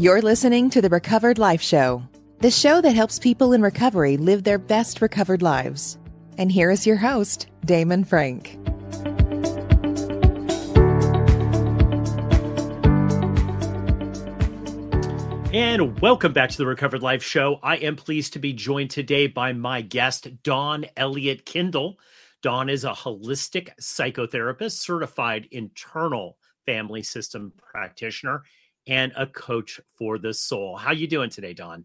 You're listening to the Recovered Life Show, the show that helps people in recovery live their best recovered lives. And here is your host, Damon Frank. And welcome back to the Recovered Life Show. I am pleased to be joined today by my guest, Dawn Elliott Kendall. Dawn is a holistic psychotherapist, certified internal family system practitioner, and a coach for the soul. How you doing today, Dawn?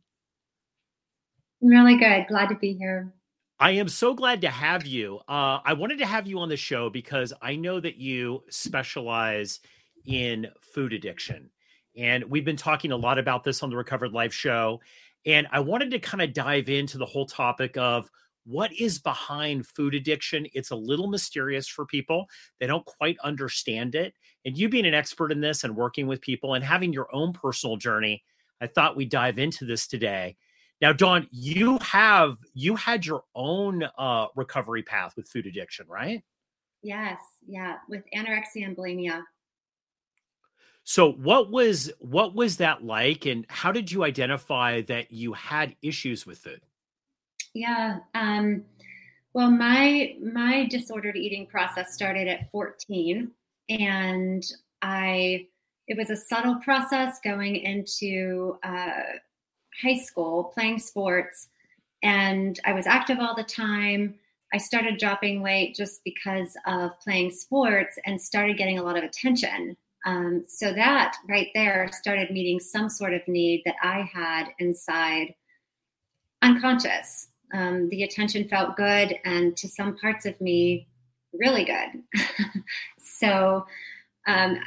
Really good. Glad to be here. I am so glad to have you. Uh, I wanted to have you on the show because I know that you specialize in food addiction. And we've been talking a lot about this on the Recovered Life show. And I wanted to kind of dive into the whole topic of what is behind food addiction. It's a little mysterious for people, they don't quite understand it. And you being an expert in this and working with people and having your own personal journey, I thought we'd dive into this today. Now, Dawn, you have you had your own uh, recovery path with food addiction, right? Yes, yeah, with anorexia and bulimia. So, what was what was that like, and how did you identify that you had issues with food? Yeah, um, well, my my disordered eating process started at 14, and I it was a subtle process going into uh, high school playing sports and I was active all the time. I started dropping weight just because of playing sports and started getting a lot of attention. Um, so that right there started meeting some sort of need that I had inside unconscious. Um, the attention felt good, and to some parts of me, really good. so um,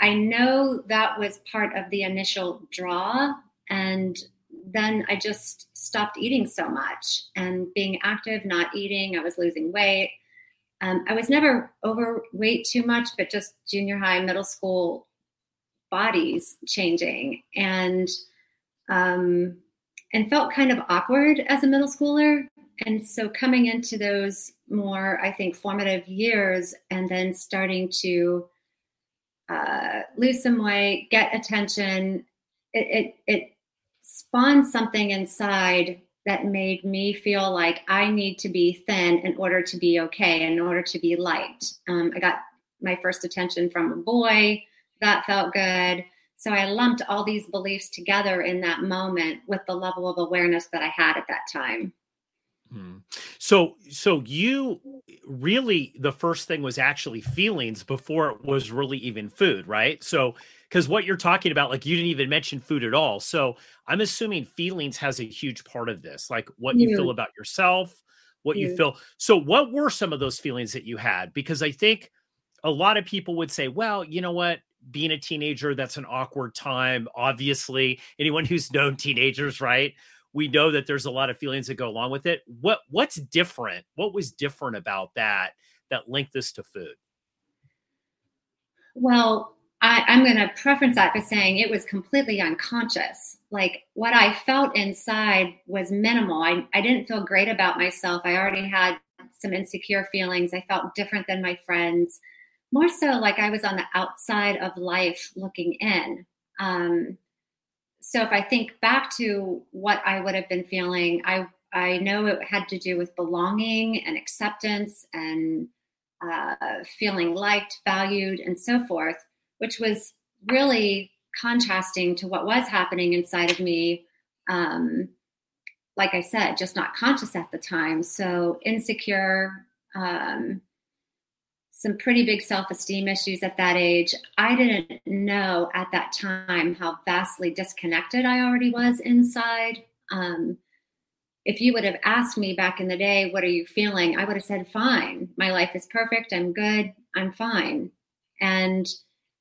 I know that was part of the initial draw. And then I just stopped eating so much and being active, not eating. I was losing weight. Um, I was never overweight too much, but just junior high, middle school bodies changing, and um, and felt kind of awkward as a middle schooler. And so coming into those more, I think, formative years, and then starting to uh, lose some weight, get attention, it, it, it spawned something inside that made me feel like I need to be thin in order to be okay, in order to be liked. Um, I got my first attention from a boy. That felt good. So I lumped all these beliefs together in that moment with the level of awareness that I had at that time. Hmm. So, so you really the first thing was actually feelings before it was really even food, right? So, because what you're talking about, like you didn't even mention food at all. So, I'm assuming feelings has a huge part of this, like what you feel about yourself, what you feel. So, what were some of those feelings that you had? Because I think a lot of people would say, well, you know what? Being a teenager, that's an awkward time. Obviously, anyone who's known teenagers, right? we know that there's a lot of feelings that go along with it. What what's different? What was different about that that linked this to food? Well, I, I'm going to preference that by saying it was completely unconscious. Like what I felt inside was minimal. I, I didn't feel great about myself. I already had some insecure feelings. I felt different than my friends. More so, like I was on the outside of life looking in. Um, so if I think back to what I would have been feeling, I I know it had to do with belonging and acceptance and uh, feeling liked, valued, and so forth, which was really contrasting to what was happening inside of me. Um, like I said, just not conscious at the time. So insecure, um, some pretty big self esteem issues at that age. I didn't know at that time how vastly disconnected I already was inside. Um, if you would have asked me back in the day, what are you feeling? I would have said, fine. My life is perfect. I'm good. I'm fine. And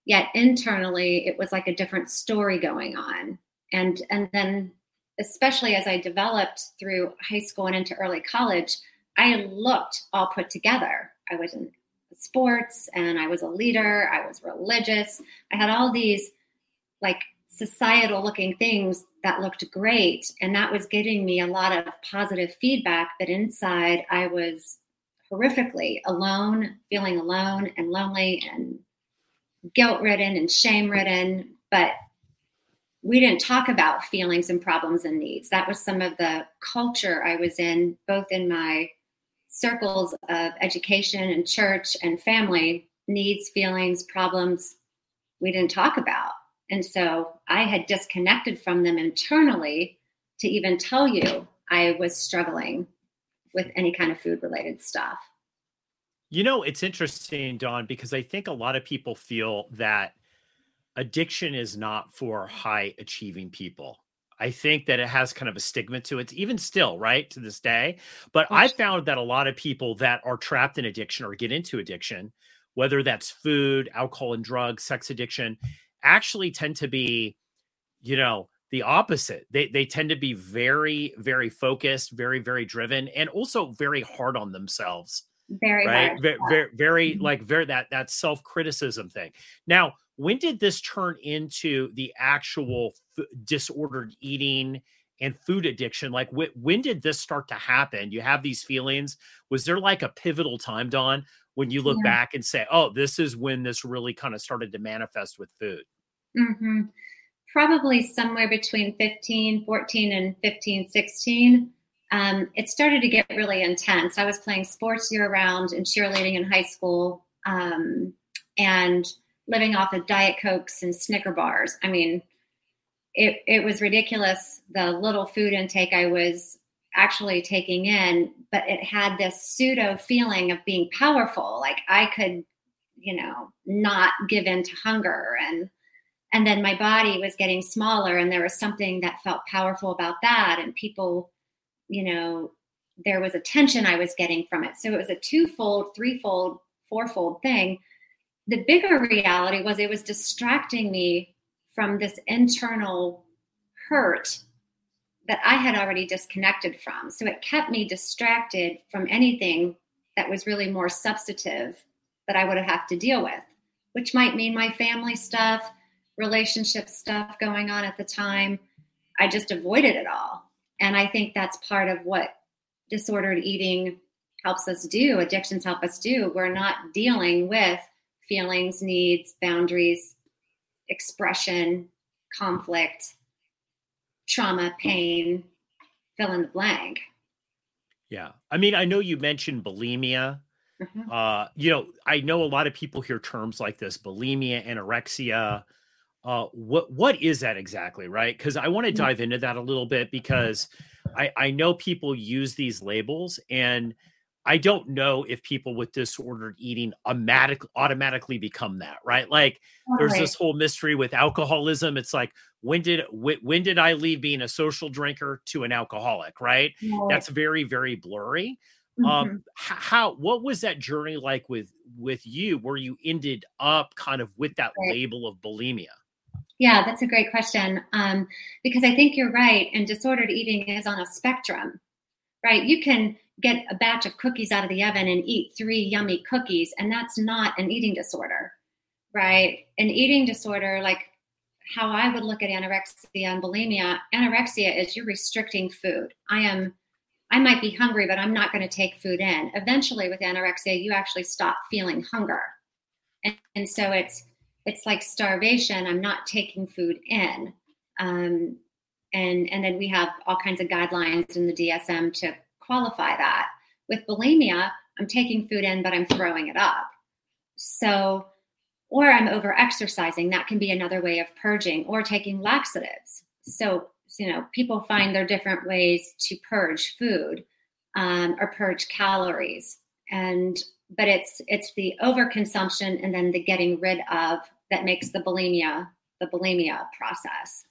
yet internally, it was like a different story going on. And, and then, especially as I developed through high school and into early college, I looked all put together. I was in sports and I was a leader, I was religious. I had all these like societal looking things that looked great. And that was getting me a lot of positive feedback. But inside, I was horrifically alone, feeling alone and lonely and guilt ridden and shame ridden. But we didn't talk about feelings and problems and needs. That was some of the culture I was in, both in my circles of education and church and family. Needs, feelings, problems, we didn't talk about. And so I had disconnected from them internally to even tell you I was struggling with any kind of food related stuff. You know, it's interesting, Dawn, because I think a lot of people feel that addiction is not for high achieving people. I think that it has kind of a stigma to it, even still, right, to this day. But I found that a lot of people that are trapped in addiction or get into addiction, whether that's food, alcohol and drugs, sex addiction, actually tend to be, you know, the opposite. They they tend to be very, very focused, very, very driven, and also very hard on themselves. Very right, very, very, very mm-hmm. like very that that self criticism thing. Now, when did this turn into the actual f- disordered eating and food addiction like wh- when did this start to happen you have these feelings was there like a pivotal time Dawn when you look yeah. back and say oh this is when this really kind of started to manifest with food mm-hmm. probably somewhere between 15 14 and 15 16 um, it started to get really intense i was playing sports year round and cheerleading in high school um, and living off of Diet Cokes and Snicker bars. I mean, it, it was ridiculous the little food intake I was actually taking in, but it had this pseudo feeling of being powerful. Like I could, you know, not give in to hunger and and then my body was getting smaller and there was something that felt powerful about that and people you know there was a tension i was getting from it so it was a twofold threefold fourfold thing the bigger reality was it was distracting me from this internal hurt that I had already disconnected from. So it kept me distracted from anything that was really more substantive that I would have to deal with, which might mean my family stuff, relationship stuff going on at the time. I just avoided it all. And I think that's part of what disordered eating helps us do, addictions help us do. We're not dealing with feelings, needs, boundaries, expression, conflict, trauma, pain, fill in the blank. Yeah. I mean, I know you mentioned bulimia. Mm-hmm. Uh, you know, I know a lot of people hear terms like this, bulimia, anorexia. Uh, what what is that exactly, right? Because I want to dive into that a little bit because I, I know people use these labels and I don't know if people with disordered eating automatic, automatically become that, right? Like there's this whole mystery with alcoholism. It's like when did when, when did I leave being a social drinker to an alcoholic, right? right. That's very very blurry. Um, mm-hmm. Um how what was that journey like with with you where you ended up kind of with that right. label of bulimia? Yeah, that's a great question. Um, because I think you're right, and disordered eating is on a spectrum, right? You can get a batch of cookies out of the oven and eat three yummy cookies. And that's not an eating disorder, right? An eating disorder, like how I would look at anorexia and bulimia, anorexia is you're restricting food. I am, I might be hungry, but I'm not going to take food in. Eventually, with anorexia, you actually stop feeling hunger. And, and so it's, it's like starvation. I'm not taking food in. Um, and, and then we have all kinds of guidelines in the DSM to qualify that. With bulimia, I'm taking food in, but I'm throwing it up. So, or I'm over exercising. That can be another way of purging, or taking laxatives. So, you know, people find their different ways to purge food um, or purge calories. And but it's it's the overconsumption and then the getting rid of that makes the bulimia the bulimia process.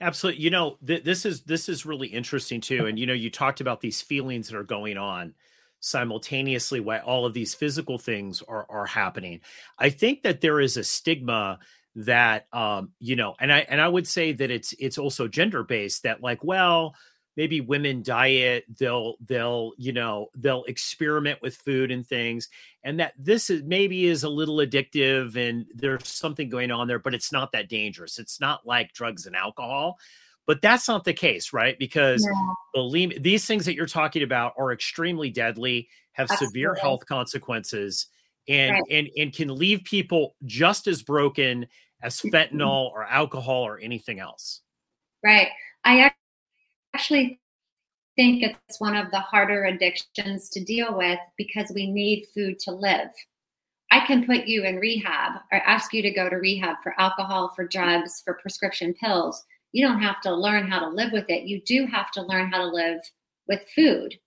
Absolutely. You know, th- this is this is really interesting too. And you know, you talked about these feelings that are going on simultaneously while all of these physical things are are happening. I think that there is a stigma that um, you know, and I and I would say that it's it's also gender based that like, well, maybe women diet they'll they'll you know they'll experiment with food and things and that this is maybe is a little addictive and there's something going on there but it's not that dangerous it's not like drugs and alcohol but that's not the case right because yeah. these things that you're talking about are extremely deadly have Absolutely. severe health consequences and right. and and can leave people just as broken as mm-hmm. fentanyl or alcohol or anything else. Right. I actually think it's one of the harder addictions to deal with because we need food to live. I can put you in rehab or ask you to go to rehab for alcohol, for drugs, for prescription pills. You don't have to learn how to live with it. You do have to learn how to live with food.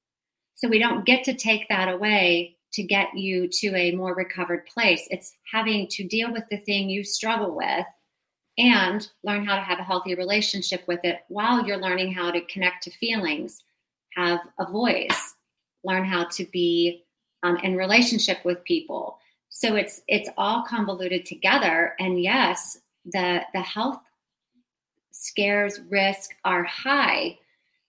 So we don't get to take that away to get you to a more recovered place. It's having to deal with the thing you struggle with and learn how to have a healthy relationship with it while you're learning how to connect to feelings, have a voice, learn how to be um, in relationship with people. So it's it's all convoluted together. And yes, the the health scares risk are high.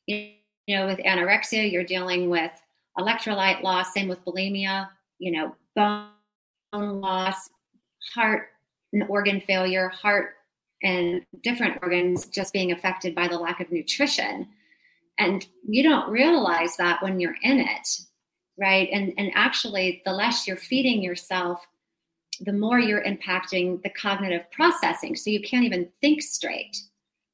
You know, with anorexia, you're dealing with electrolyte loss. Same with bulimia. You know, bone loss, heart and organ failure, heart and different organs just being affected by the lack of nutrition. And you don't realize that when you're in it, right? And, and actually, the less you're feeding yourself, the more you're impacting the cognitive processing. So you can't even think straight.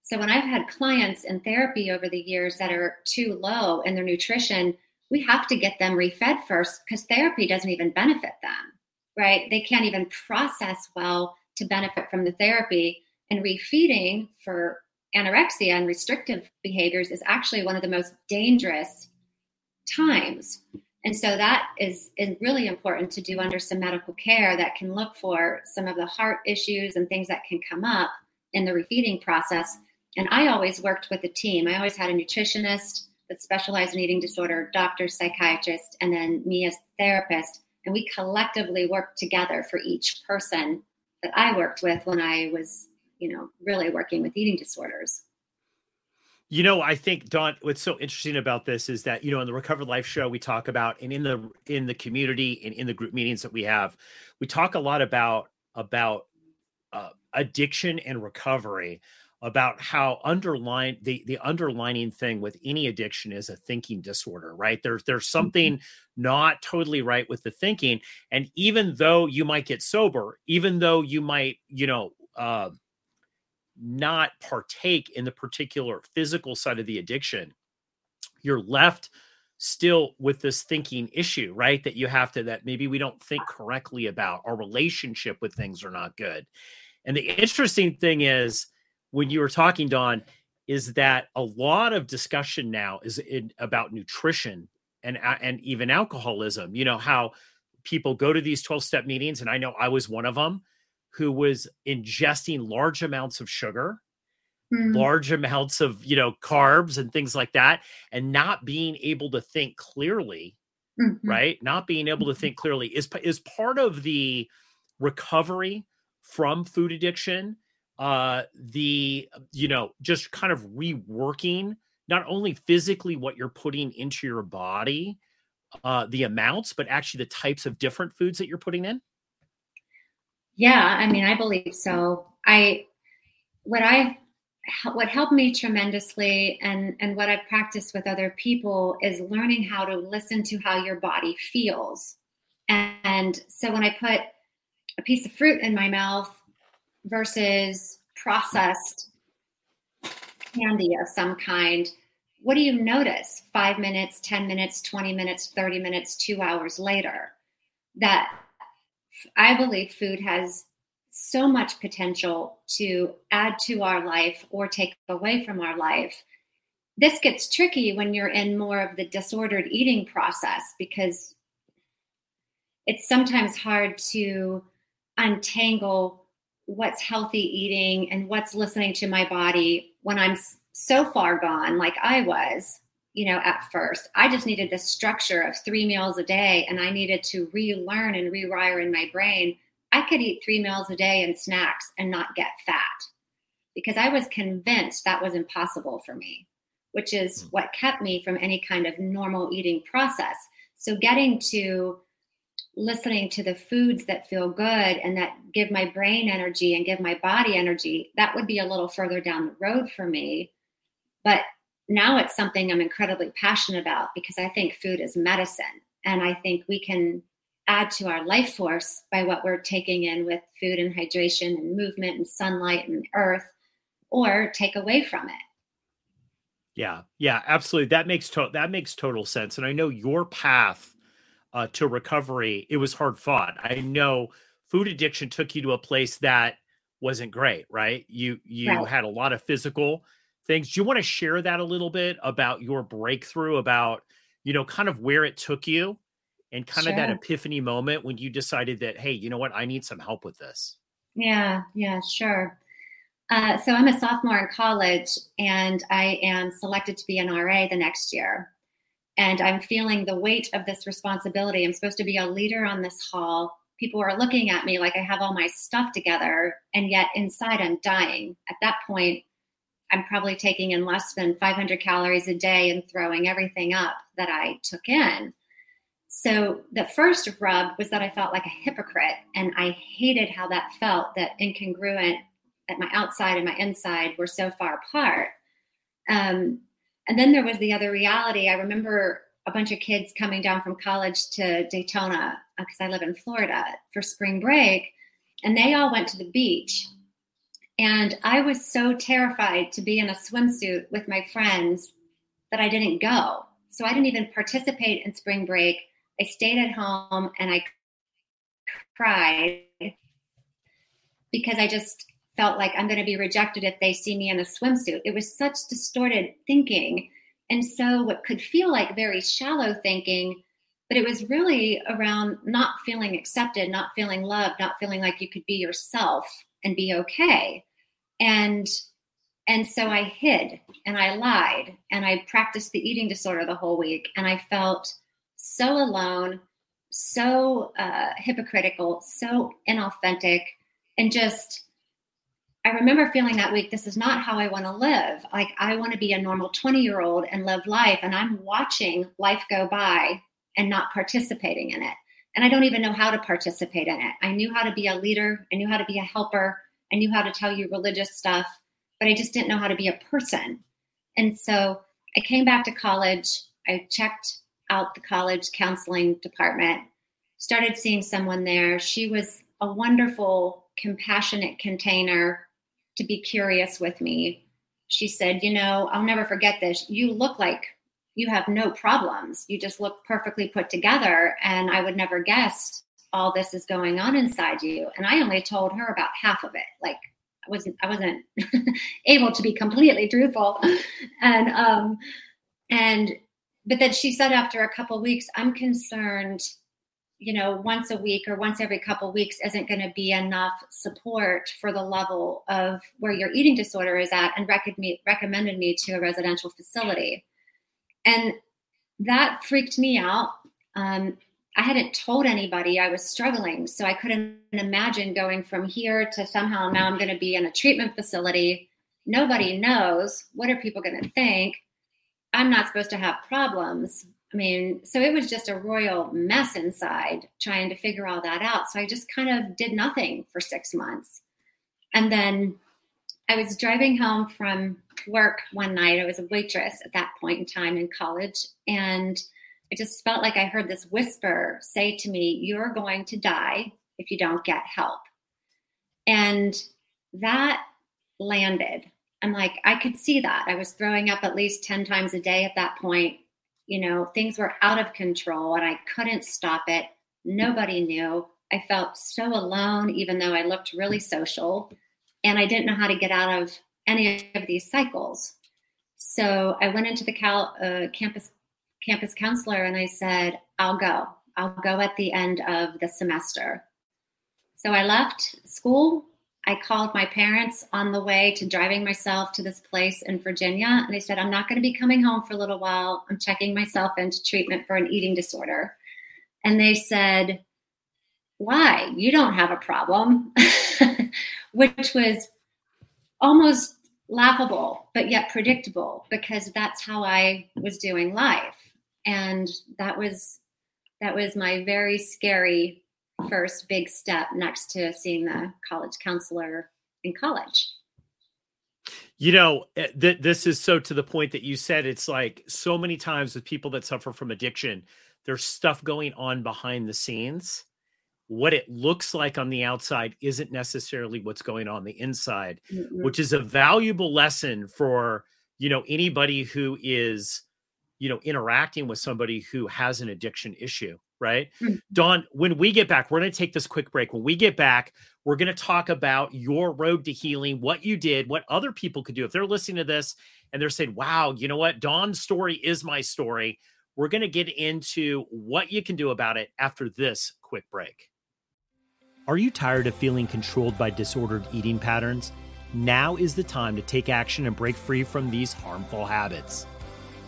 So when I've had clients in therapy over the years that are too low in their nutrition, we have to get them refed first because therapy doesn't even benefit them, right? They can't even process well to benefit from the therapy and refeeding for anorexia and restrictive behaviors is actually one of the most dangerous times. And so that is, is really important to do under some medical care that can look for some of the heart issues and things that can come up in the refeeding process. And I always worked with a team. I always had a nutritionist that specialized in eating disorder, doctor, psychiatrist, and then me as therapist. And we collectively worked together for each person that I worked with when I was you know, really working with eating disorders. You know, I think Dawn, what's so interesting about this is that, you know, in the Recovered Life show, we talk about and in the in the community and in the group meetings that we have, we talk a lot about about uh, addiction and recovery about how underline the the underlining thing with any addiction is a thinking disorder right there's there's mm-hmm. something not totally right with the thinking and even though you might get sober even though you might you know uh, not partake in the particular physical side of the addiction, you're left still with this thinking issue, right? That you have to, that maybe we don't think correctly about. Our relationship with things are not good. And the interesting thing is, when you were talking, Dawn, is that a lot of discussion now is in, about nutrition and uh, and even alcoholism. You know how people go to these 12 step meetings and I know I was one of them who was ingesting large amounts of sugar mm. large amounts of you know carbs and things like that and not being able to think clearly mm-hmm. right not being able to mm-hmm. think clearly is is part of the recovery from food addiction uh the you know just kind of reworking not only physically what you're putting into your body uh the amounts but actually the types of different foods that you're putting in yeah, I mean, I believe so. I what I what helped me tremendously and and what I've practiced with other people is learning how to listen to how your body feels. And so when I put a piece of fruit in my mouth versus processed candy of some kind, what do you notice 5 minutes, 10 minutes, 20 minutes, 30 minutes, 2 hours later? That I believe food has so much potential to add to our life or take away from our life. This gets tricky when you're in more of the disordered eating process because it's sometimes hard to untangle what's healthy eating and what's listening to my body when I'm so far gone, like I was you know, at first. I just needed the structure of three meals a day and I needed to relearn and rewire in my brain. I could eat three meals a day and snacks and not get fat because I was convinced that was impossible for me, which is hmm. what kept me from any kind of normal eating process. So, getting to listening to the foods that feel good and that give my brain energy and give my body energy, that would be a little further down the road for me. But now it's something I'm incredibly passionate about because I think food is medicine. And I think we can add to our life force by what we're taking in with food and hydration and movement and sunlight and earth, or take away from it. Yeah, yeah, absolutely. That makes to- that makes total sense. And I know your path uh, to recovery it was hard fought. I know food addiction took you to a place that wasn't great, right? You you right. had a lot of physical things. Do you want to share that a little bit about your breakthrough about you know kind of where it took you and kind sure. of that epiphany moment when you decided that hey, you know what, I need some help with this. Yeah, yeah, sure. Uh, so I'm a sophomore in college, and I am selected to be an RA the next year. And I'm feeling the weight of this responsibility. I'm supposed to be a leader on this hall. People are looking at me like I have all my stuff together, and yet inside I'm dying. At that point, I'm probably taking in less than 500 calories a day and throwing everything up that I took in. So the first rub was that I felt like a hypocrite, and I hated how that felt that incongruent that my outside and my inside were so far apart. Um, and then there was the other reality. I remember a bunch of kids coming down from college to Daytona because uh, I live in Florida for spring break, and they all went to the beach. And I was so terrified to be in a swimsuit with my friends that I didn't go. So I didn't even participate in spring break. I stayed at home and I cried because I just felt like I'm going to be rejected if they see me in a swimsuit. It was such distorted thinking. And so, what could feel like very shallow thinking, but it was really around not feeling accepted, not feeling loved, not feeling like you could be yourself and be okay. And and so I hid and I lied and I practiced the eating disorder the whole week. And I felt so alone, so uh, hypocritical, so inauthentic, and just I remember feeling that week, this is not how I want to live. Like, I want to be a normal 20 year old and live life. And I'm watching life go by and not participating in it. And I don't even know how to participate in it. I knew how to be a leader, I knew how to be a helper, I knew how to tell you religious stuff, but I just didn't know how to be a person. And so I came back to college. I checked out the college counseling department, started seeing someone there. She was a wonderful, compassionate container to be curious with me. She said, You know, I'll never forget this. You look like you have no problems. You just look perfectly put together. And I would never guess all this is going on inside you. And I only told her about half of it. Like I wasn't I wasn't able to be completely truthful. And um and but then she said after a couple weeks, I'm concerned you know once a week or once every couple weeks isn't going to be enough support for the level of where your eating disorder is at and rec- me, recommended me to a residential facility and that freaked me out um, i hadn't told anybody i was struggling so i couldn't imagine going from here to somehow now i'm going to be in a treatment facility nobody knows what are people going to think i'm not supposed to have problems I mean, so it was just a royal mess inside trying to figure all that out. So I just kind of did nothing for six months. And then I was driving home from work one night. I was a waitress at that point in time in college. And I just felt like I heard this whisper say to me, You're going to die if you don't get help. And that landed. I'm like, I could see that. I was throwing up at least 10 times a day at that point you know, things were out of control and I couldn't stop it. Nobody knew. I felt so alone, even though I looked really social. And I didn't know how to get out of any of these cycles. So I went into the Cal, uh, campus campus counselor and I said, I'll go. I'll go at the end of the semester. So I left school I called my parents on the way to driving myself to this place in Virginia. And I said, I'm not going to be coming home for a little while. I'm checking myself into treatment for an eating disorder. And they said, Why? You don't have a problem, which was almost laughable, but yet predictable because that's how I was doing life. And that was that was my very scary first big step next to seeing the college counselor in college. You know, eh, th- this is so to the point that you said it's like so many times with people that suffer from addiction, there's stuff going on behind the scenes what it looks like on the outside isn't necessarily what's going on the inside mm-hmm. which is a valuable lesson for you know anybody who is you know interacting with somebody who has an addiction issue right mm-hmm. dawn when we get back we're going to take this quick break when we get back we're going to talk about your road to healing what you did what other people could do if they're listening to this and they're saying wow you know what dawn's story is my story we're going to get into what you can do about it after this quick break are you tired of feeling controlled by disordered eating patterns? Now is the time to take action and break free from these harmful habits.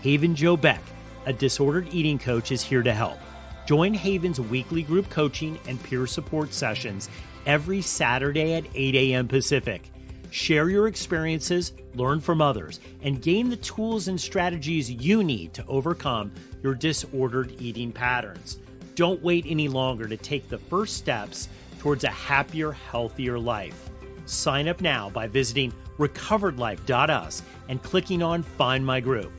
Haven Joe Beck, a disordered eating coach, is here to help. Join Haven's weekly group coaching and peer support sessions every Saturday at 8 a.m. Pacific. Share your experiences, learn from others, and gain the tools and strategies you need to overcome your disordered eating patterns. Don't wait any longer to take the first steps towards a happier, healthier life. Sign up now by visiting recoveredlife.us and clicking on Find My Group.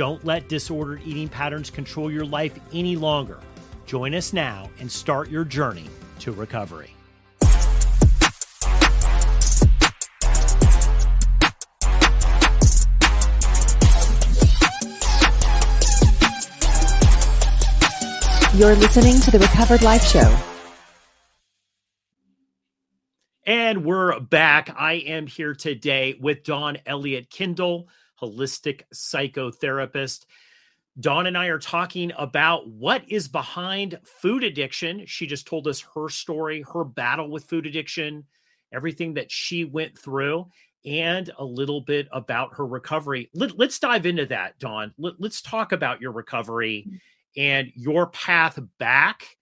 Don't let disordered eating patterns control your life any longer. Join us now and start your journey to recovery. You're listening to the Recovered Life Show and we're back. I am here today with Dawn Elliott Kendall, holistic psychotherapist. Dawn and I are talking about what is behind food addiction. She just told us her story, her battle with food addiction, everything that she went through, and a little bit about her recovery. Let, us dive into that, Dawn. Let, us talk about your recovery mm. and your path back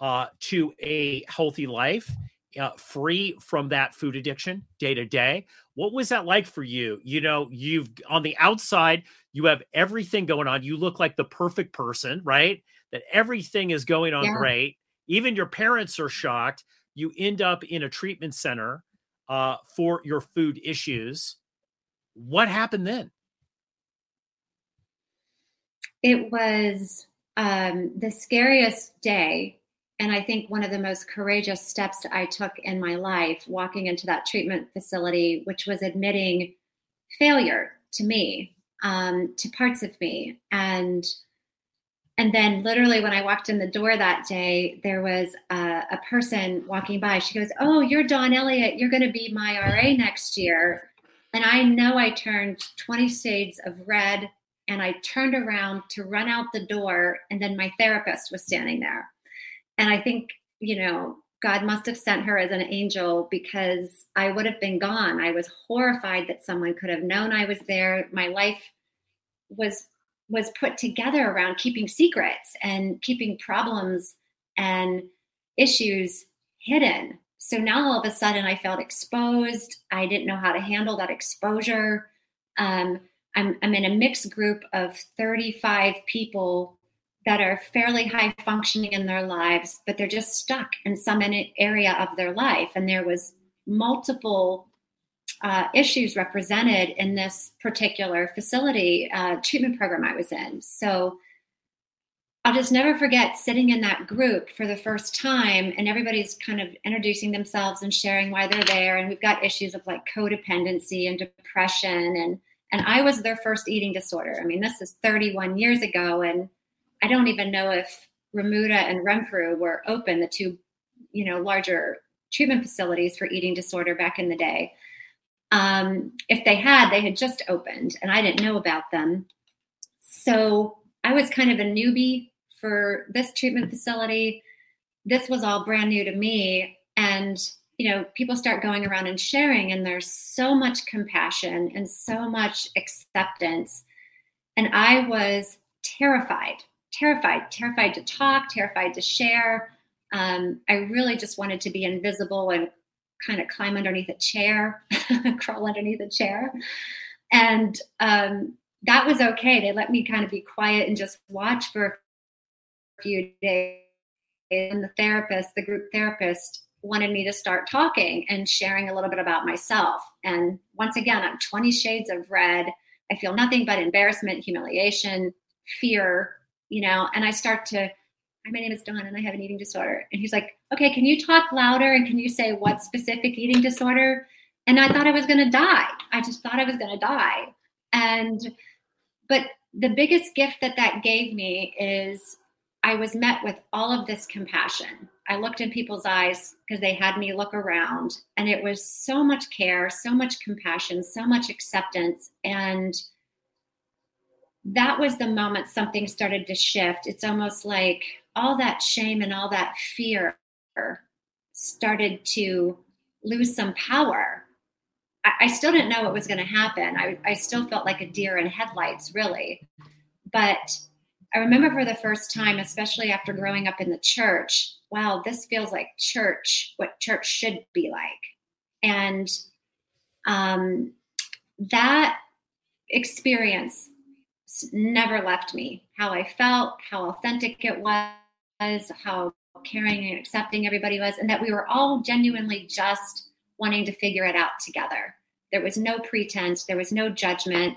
uh, to a healthy life uh, free from that food addiction day to day. What was that like for you? You know, you've on the outside, you have everything going on. You look like the perfect person, right? That everything is going on yeah. great. Even your parents are shocked. You end up in a treatment center uh, for your food issues. What happened then? It was um, the scariest day and I think one of the most courageous steps I took in my life, walking into that treatment facility, which was admitting failure to me, um, to parts of me, and and then literally when I walked in the door that day, there was a, a person walking by. She goes, "Oh, you're Dawn Elliott. You're going to be my RA next year." And I know I turned 20 shades of red, and I turned around to run out the door, and then my therapist was standing there and I think, you know, God must have sent her as an angel because I would have been gone. I was horrified that someone could have known I was there. My life was was put together around keeping secrets and keeping problems and issues hidden. So now all of a sudden I felt exposed. I didn't know how to handle that exposure. Um, I'm, I'm in a mixed group of 35 people that are fairly high functioning in their lives, but they're just stuck in some area of their life. And there was multiple uh, issues represented in this particular facility uh, treatment program I was in. So I'll just never forget sitting in that group for the first time, and everybody's kind of introducing themselves and sharing why they're there. And we've got issues of like codependency and depression, and and I was their first eating disorder. I mean, this is 31 years ago, and I don't even know if Remuda and Renfrew were open, the two, you know, larger treatment facilities for eating disorder back in the day. Um, if they had, they had just opened and I didn't know about them. So I was kind of a newbie for this treatment facility. This was all brand new to me. And, you know, people start going around and sharing, and there's so much compassion and so much acceptance. And I was terrified terrified, terrified to talk, terrified to share. Um, I really just wanted to be invisible and kind of climb underneath a chair, crawl underneath a chair. And um, that was okay. They let me kind of be quiet and just watch for a few days. And the therapist, the group therapist, wanted me to start talking and sharing a little bit about myself. And once again, I'm 20 shades of red. I feel nothing but embarrassment, humiliation, fear, you know, and I start to, hi, my name is Dawn and I have an eating disorder. And he's like, okay, can you talk louder and can you say what specific eating disorder? And I thought I was going to die. I just thought I was going to die. And, but the biggest gift that that gave me is I was met with all of this compassion. I looked in people's eyes because they had me look around, and it was so much care, so much compassion, so much acceptance. And that was the moment something started to shift. It's almost like all that shame and all that fear started to lose some power. I, I still didn't know what was going to happen. I, I still felt like a deer in headlights, really. But I remember for the first time, especially after growing up in the church, wow, this feels like church, what church should be like. And um, that experience never left me. How I felt, how authentic it was, how caring and accepting everybody was, and that we were all genuinely just wanting to figure it out together. There was no pretense, there was no judgment.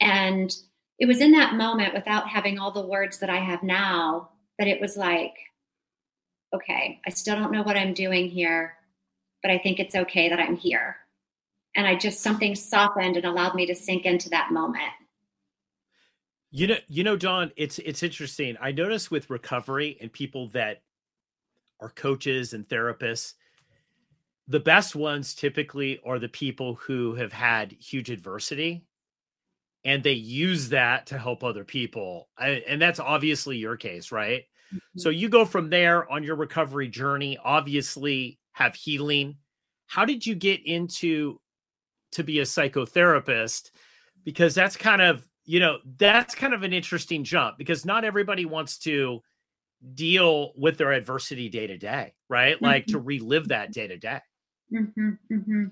And it was in that moment without having all the words that I have now that it was like, okay, I still don't know what I'm doing here, but I think it's okay that I'm here. And I just something softened and allowed me to sink into that moment. You know, you know, Dawn, it's it's interesting. I notice with recovery and people that are coaches and therapists, the best ones typically are the people who have had huge adversity and they use that to help other people. I, and that's obviously your case, right? Mm-hmm. So you go from there on your recovery journey, obviously have healing. How did you get into to be a psychotherapist? Because that's kind of, you know, that's kind of an interesting jump because not everybody wants to deal with their adversity day to day, right? Mm-hmm. Like to relive that day to day. Mm-hmm. Mm-hmm.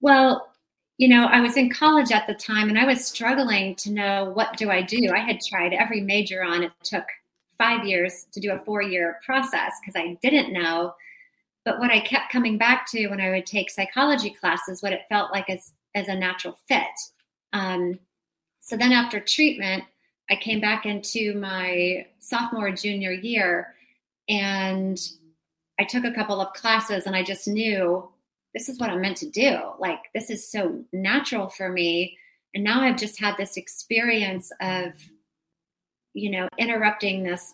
Well, you know, I was in college at the time and I was struggling to know what do I do. I had tried every major on it took five years to do a four year process because I didn't know. But what I kept coming back to when I would take psychology classes, what it felt like as, as a natural fit. Um, so then after treatment, I came back into my sophomore, junior year, and I took a couple of classes and I just knew this is what I'm meant to do. Like, this is so natural for me. And now I've just had this experience of, you know, interrupting this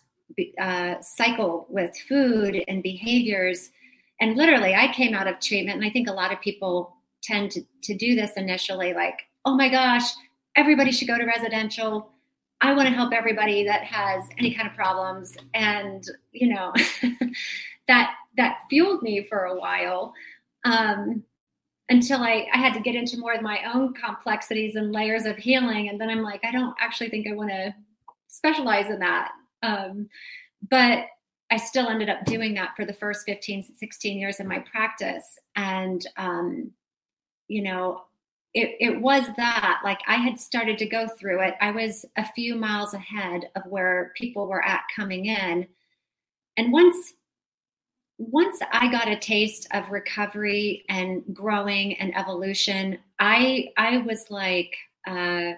uh, cycle with food and behaviors. And literally, I came out of treatment, and I think a lot of people tend to, to do this initially like, oh my gosh, everybody should go to residential. I want to help everybody that has any kind of problems. And, you know, that that fueled me for a while um, until I, I had to get into more of my own complexities and layers of healing. And then I'm like, I don't actually think I want to specialize in that. Um, but I still ended up doing that for the first 15, 16 years of my practice. And, um, you know, it, it was that like I had started to go through it. I was a few miles ahead of where people were at coming in. And once once I got a taste of recovery and growing and evolution, I I was like uh,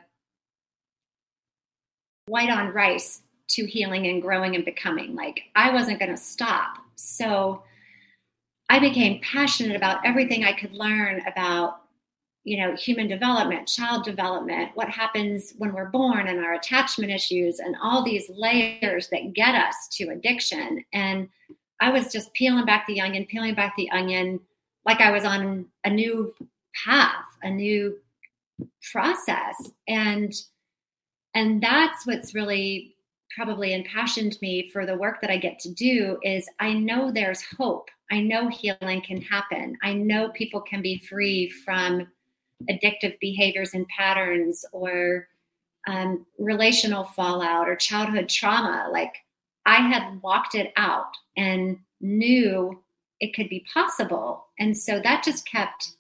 white on rice to healing and growing and becoming. Like I wasn't going to stop. So I became passionate about everything I could learn about you know human development child development what happens when we're born and our attachment issues and all these layers that get us to addiction and I was just peeling back the onion, peeling back the onion, like I was on a new path, a new process. And and that's what's really probably impassioned me for the work that I get to do is I know there's hope. I know healing can happen. I know people can be free from addictive behaviors and patterns or um, relational fallout or childhood trauma. Like I had walked it out and knew it could be possible. And so that just kept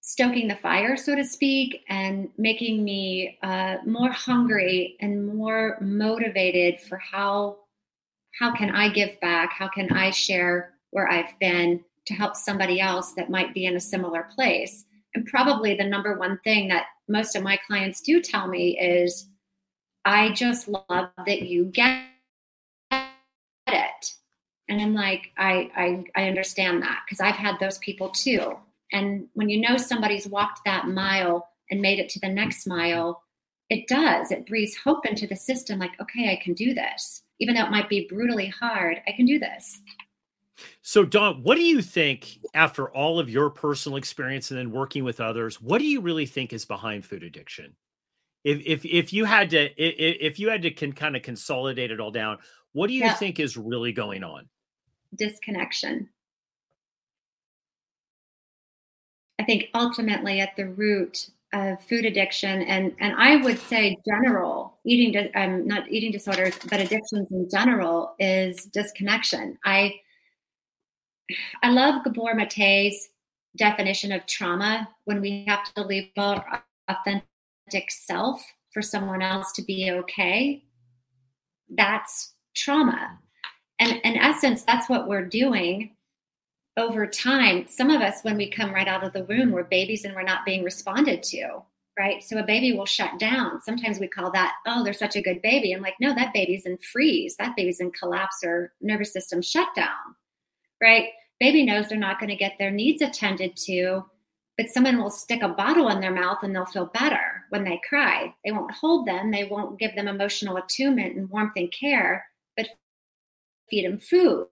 stoking the fire, so to speak, and making me uh, more hungry and more motivated for how how can I give back? How can I share where I've been to help somebody else that might be in a similar place? And probably the number one thing that most of my clients do tell me is I just love that you get it. And I'm like, I I, I understand that because I've had those people too. And when you know somebody's walked that mile and made it to the next mile, it does. It breathes hope into the system like, okay, I can do this. Even though it might be brutally hard, I can do this. So, Dawn, what do you think after all of your personal experience and then working with others? What do you really think is behind food addiction? If if if you had to if, if you had to can kind of consolidate it all down, what do you yeah. think is really going on? Disconnection. I think ultimately at the root of food addiction and and I would say general eating um, not eating disorders but addictions in general is disconnection. I I love Gabor Mate's definition of trauma when we have to leave our authentic self for someone else to be okay. That's trauma. And in essence, that's what we're doing over time. Some of us, when we come right out of the womb, we're babies and we're not being responded to, right? So a baby will shut down. Sometimes we call that, oh, they're such a good baby. I'm like, no, that baby's in freeze. That baby's in collapse or nervous system shutdown, right? Baby knows they're not going to get their needs attended to, but someone will stick a bottle in their mouth and they'll feel better when they cry. They won't hold them, they won't give them emotional attunement and warmth and care, but feed them food.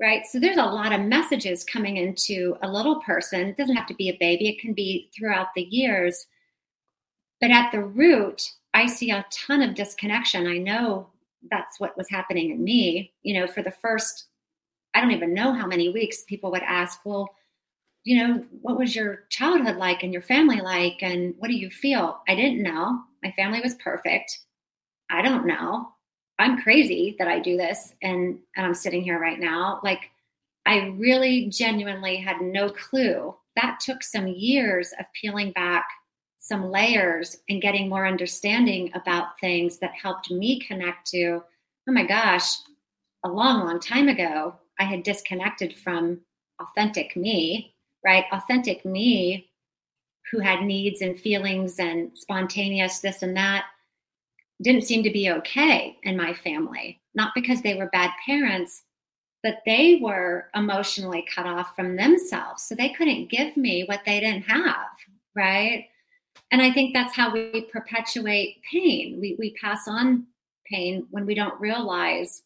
Right? So there's a lot of messages coming into a little person. It doesn't have to be a baby, it can be throughout the years. But at the root, I see a ton of disconnection. I know that's what was happening in me. You know, for the first I don't even know how many weeks people would ask, well, you know, what was your childhood like and your family like? And what do you feel? I didn't know. My family was perfect. I don't know. I'm crazy that I do this and, and I'm sitting here right now. Like, I really genuinely had no clue. That took some years of peeling back some layers and getting more understanding about things that helped me connect to, oh my gosh, a long, long time ago, I had disconnected from authentic me, right? Authentic me who had needs and feelings and spontaneous this and that didn't seem to be okay in my family. Not because they were bad parents, but they were emotionally cut off from themselves. So they couldn't give me what they didn't have, right? And I think that's how we perpetuate pain. We, we pass on pain when we don't realize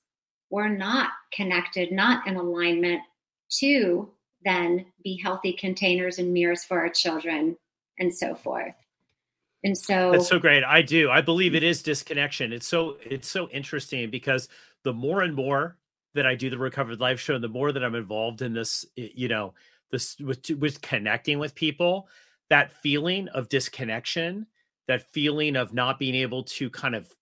we're not connected, not in alignment to then be healthy containers and mirrors for our children and so forth. And so That's so great. I do. I believe it is disconnection. It's so it's so interesting because the more and more that I do the recovered life show and the more that I'm involved in this, you know, this with with connecting with people, that feeling of disconnection, that feeling of not being able to kind of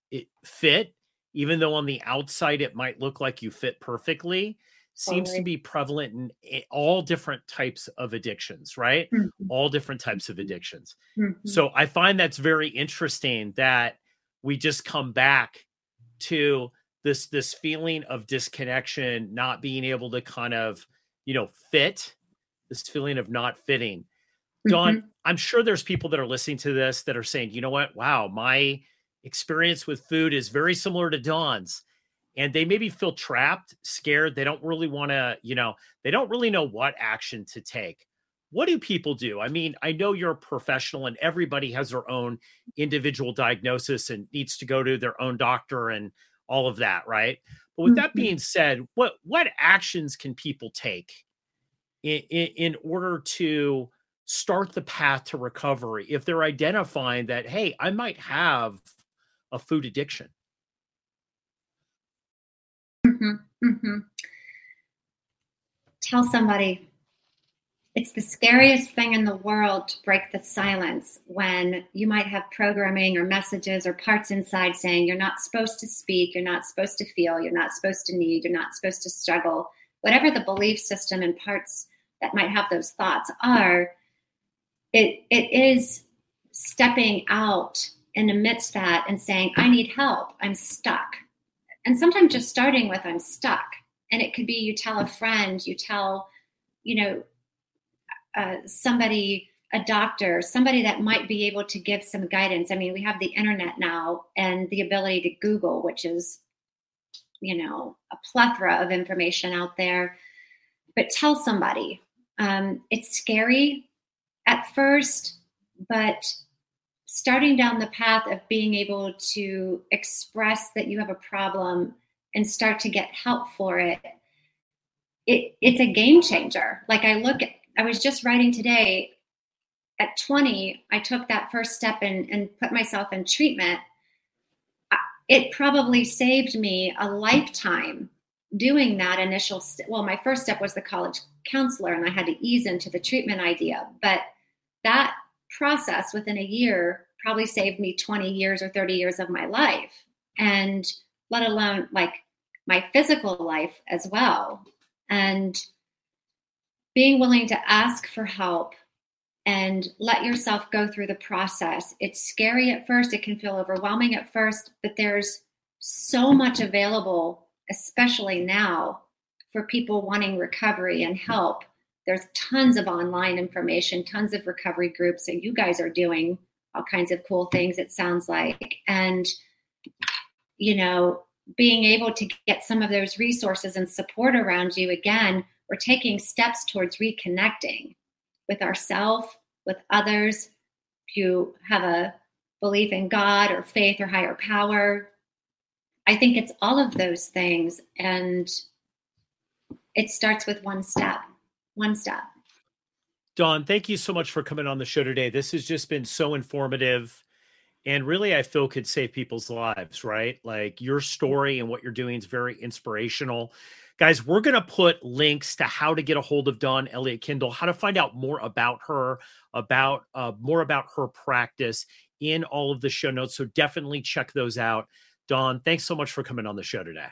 fit even though on the outside it might look like you fit perfectly seems to be prevalent in all different types of addictions right mm-hmm. all different types of addictions mm-hmm. so i find that's very interesting that we just come back to this this feeling of disconnection not being able to kind of you know fit this feeling of not fitting mm-hmm. I'm sure there's people that are listening to this that are saying, you know what? Wow, my experience with food is very similar to Dawn's. And they maybe feel trapped, scared. They don't really want to, you know, they don't really know what action to take. What do people do? I mean, I know you're a professional and everybody has their own individual diagnosis and needs to go to their own doctor and all of that, right? But with that mm-hmm. being said, what what actions can people take in, in, in order to start the path to recovery if they're identifying that hey, I might have of food addiction. Mm-hmm, mm-hmm. Tell somebody it's the scariest thing in the world to break the silence when you might have programming or messages or parts inside saying you're not supposed to speak, you're not supposed to feel, you're not supposed to need, you're not supposed to struggle. Whatever the belief system and parts that might have those thoughts are, it it is stepping out and amidst that and saying, I need help, I'm stuck. And sometimes just starting with, I'm stuck. And it could be you tell a friend, you tell, you know, uh, somebody a doctor, somebody that might be able to give some guidance. I mean, we have the internet now and the ability to Google, which is, you know, a plethora of information out there. But tell somebody. Um, it's scary at first, but starting down the path of being able to express that you have a problem and start to get help for it, it it's a game changer. Like I look at, I was just writing today at 20, I took that first step and, and put myself in treatment. It probably saved me a lifetime doing that initial well my first step was the college counselor and i had to ease into the treatment idea but that process within a year probably saved me 20 years or 30 years of my life. And let alone like my physical life as well. And being willing to ask for help and let yourself go through the process. It's scary at first. It can feel overwhelming at first but there's so much available especially now for people wanting recovery and help there's tons of online information, tons of recovery groups that you guys are doing all kinds of cool things, it sounds like. And, you know, being able to get some of those resources and support around you again, we're taking steps towards reconnecting with ourselves, with others. If you have a belief in God or faith or higher power, I think it's all of those things. And it starts with one step one step. Dawn, thank you so much for coming on the show today. This has just been so informative and really I feel could save people's lives, right? Like your story and what you're doing is very inspirational. Guys, we're going to put links to how to get a hold of Dawn Elliott Kendall, how to find out more about her, about uh, more about her practice in all of the show notes. So definitely check those out. Dawn, thanks so much for coming on the show today.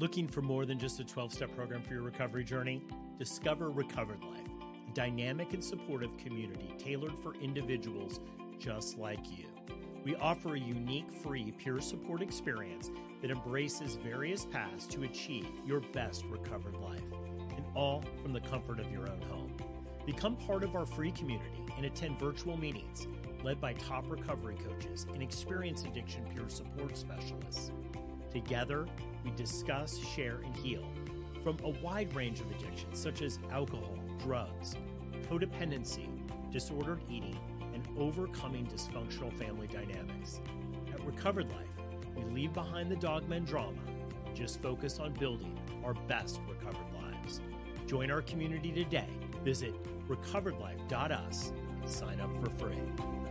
Looking for more than just a 12 step program for your recovery journey? Discover Recovered Life, a dynamic and supportive community tailored for individuals just like you. We offer a unique, free, peer support experience that embraces various paths to achieve your best recovered life, and all from the comfort of your own home. Become part of our free community and attend virtual meetings led by top recovery coaches and experienced addiction peer support specialists. Together, we discuss, share, and heal from a wide range of addictions such as alcohol, drugs, codependency, disordered eating, and overcoming dysfunctional family dynamics. At Recovered Life, we leave behind the dogma and drama, just focus on building our best recovered lives. Join our community today. Visit recoveredlife.us and sign up for free.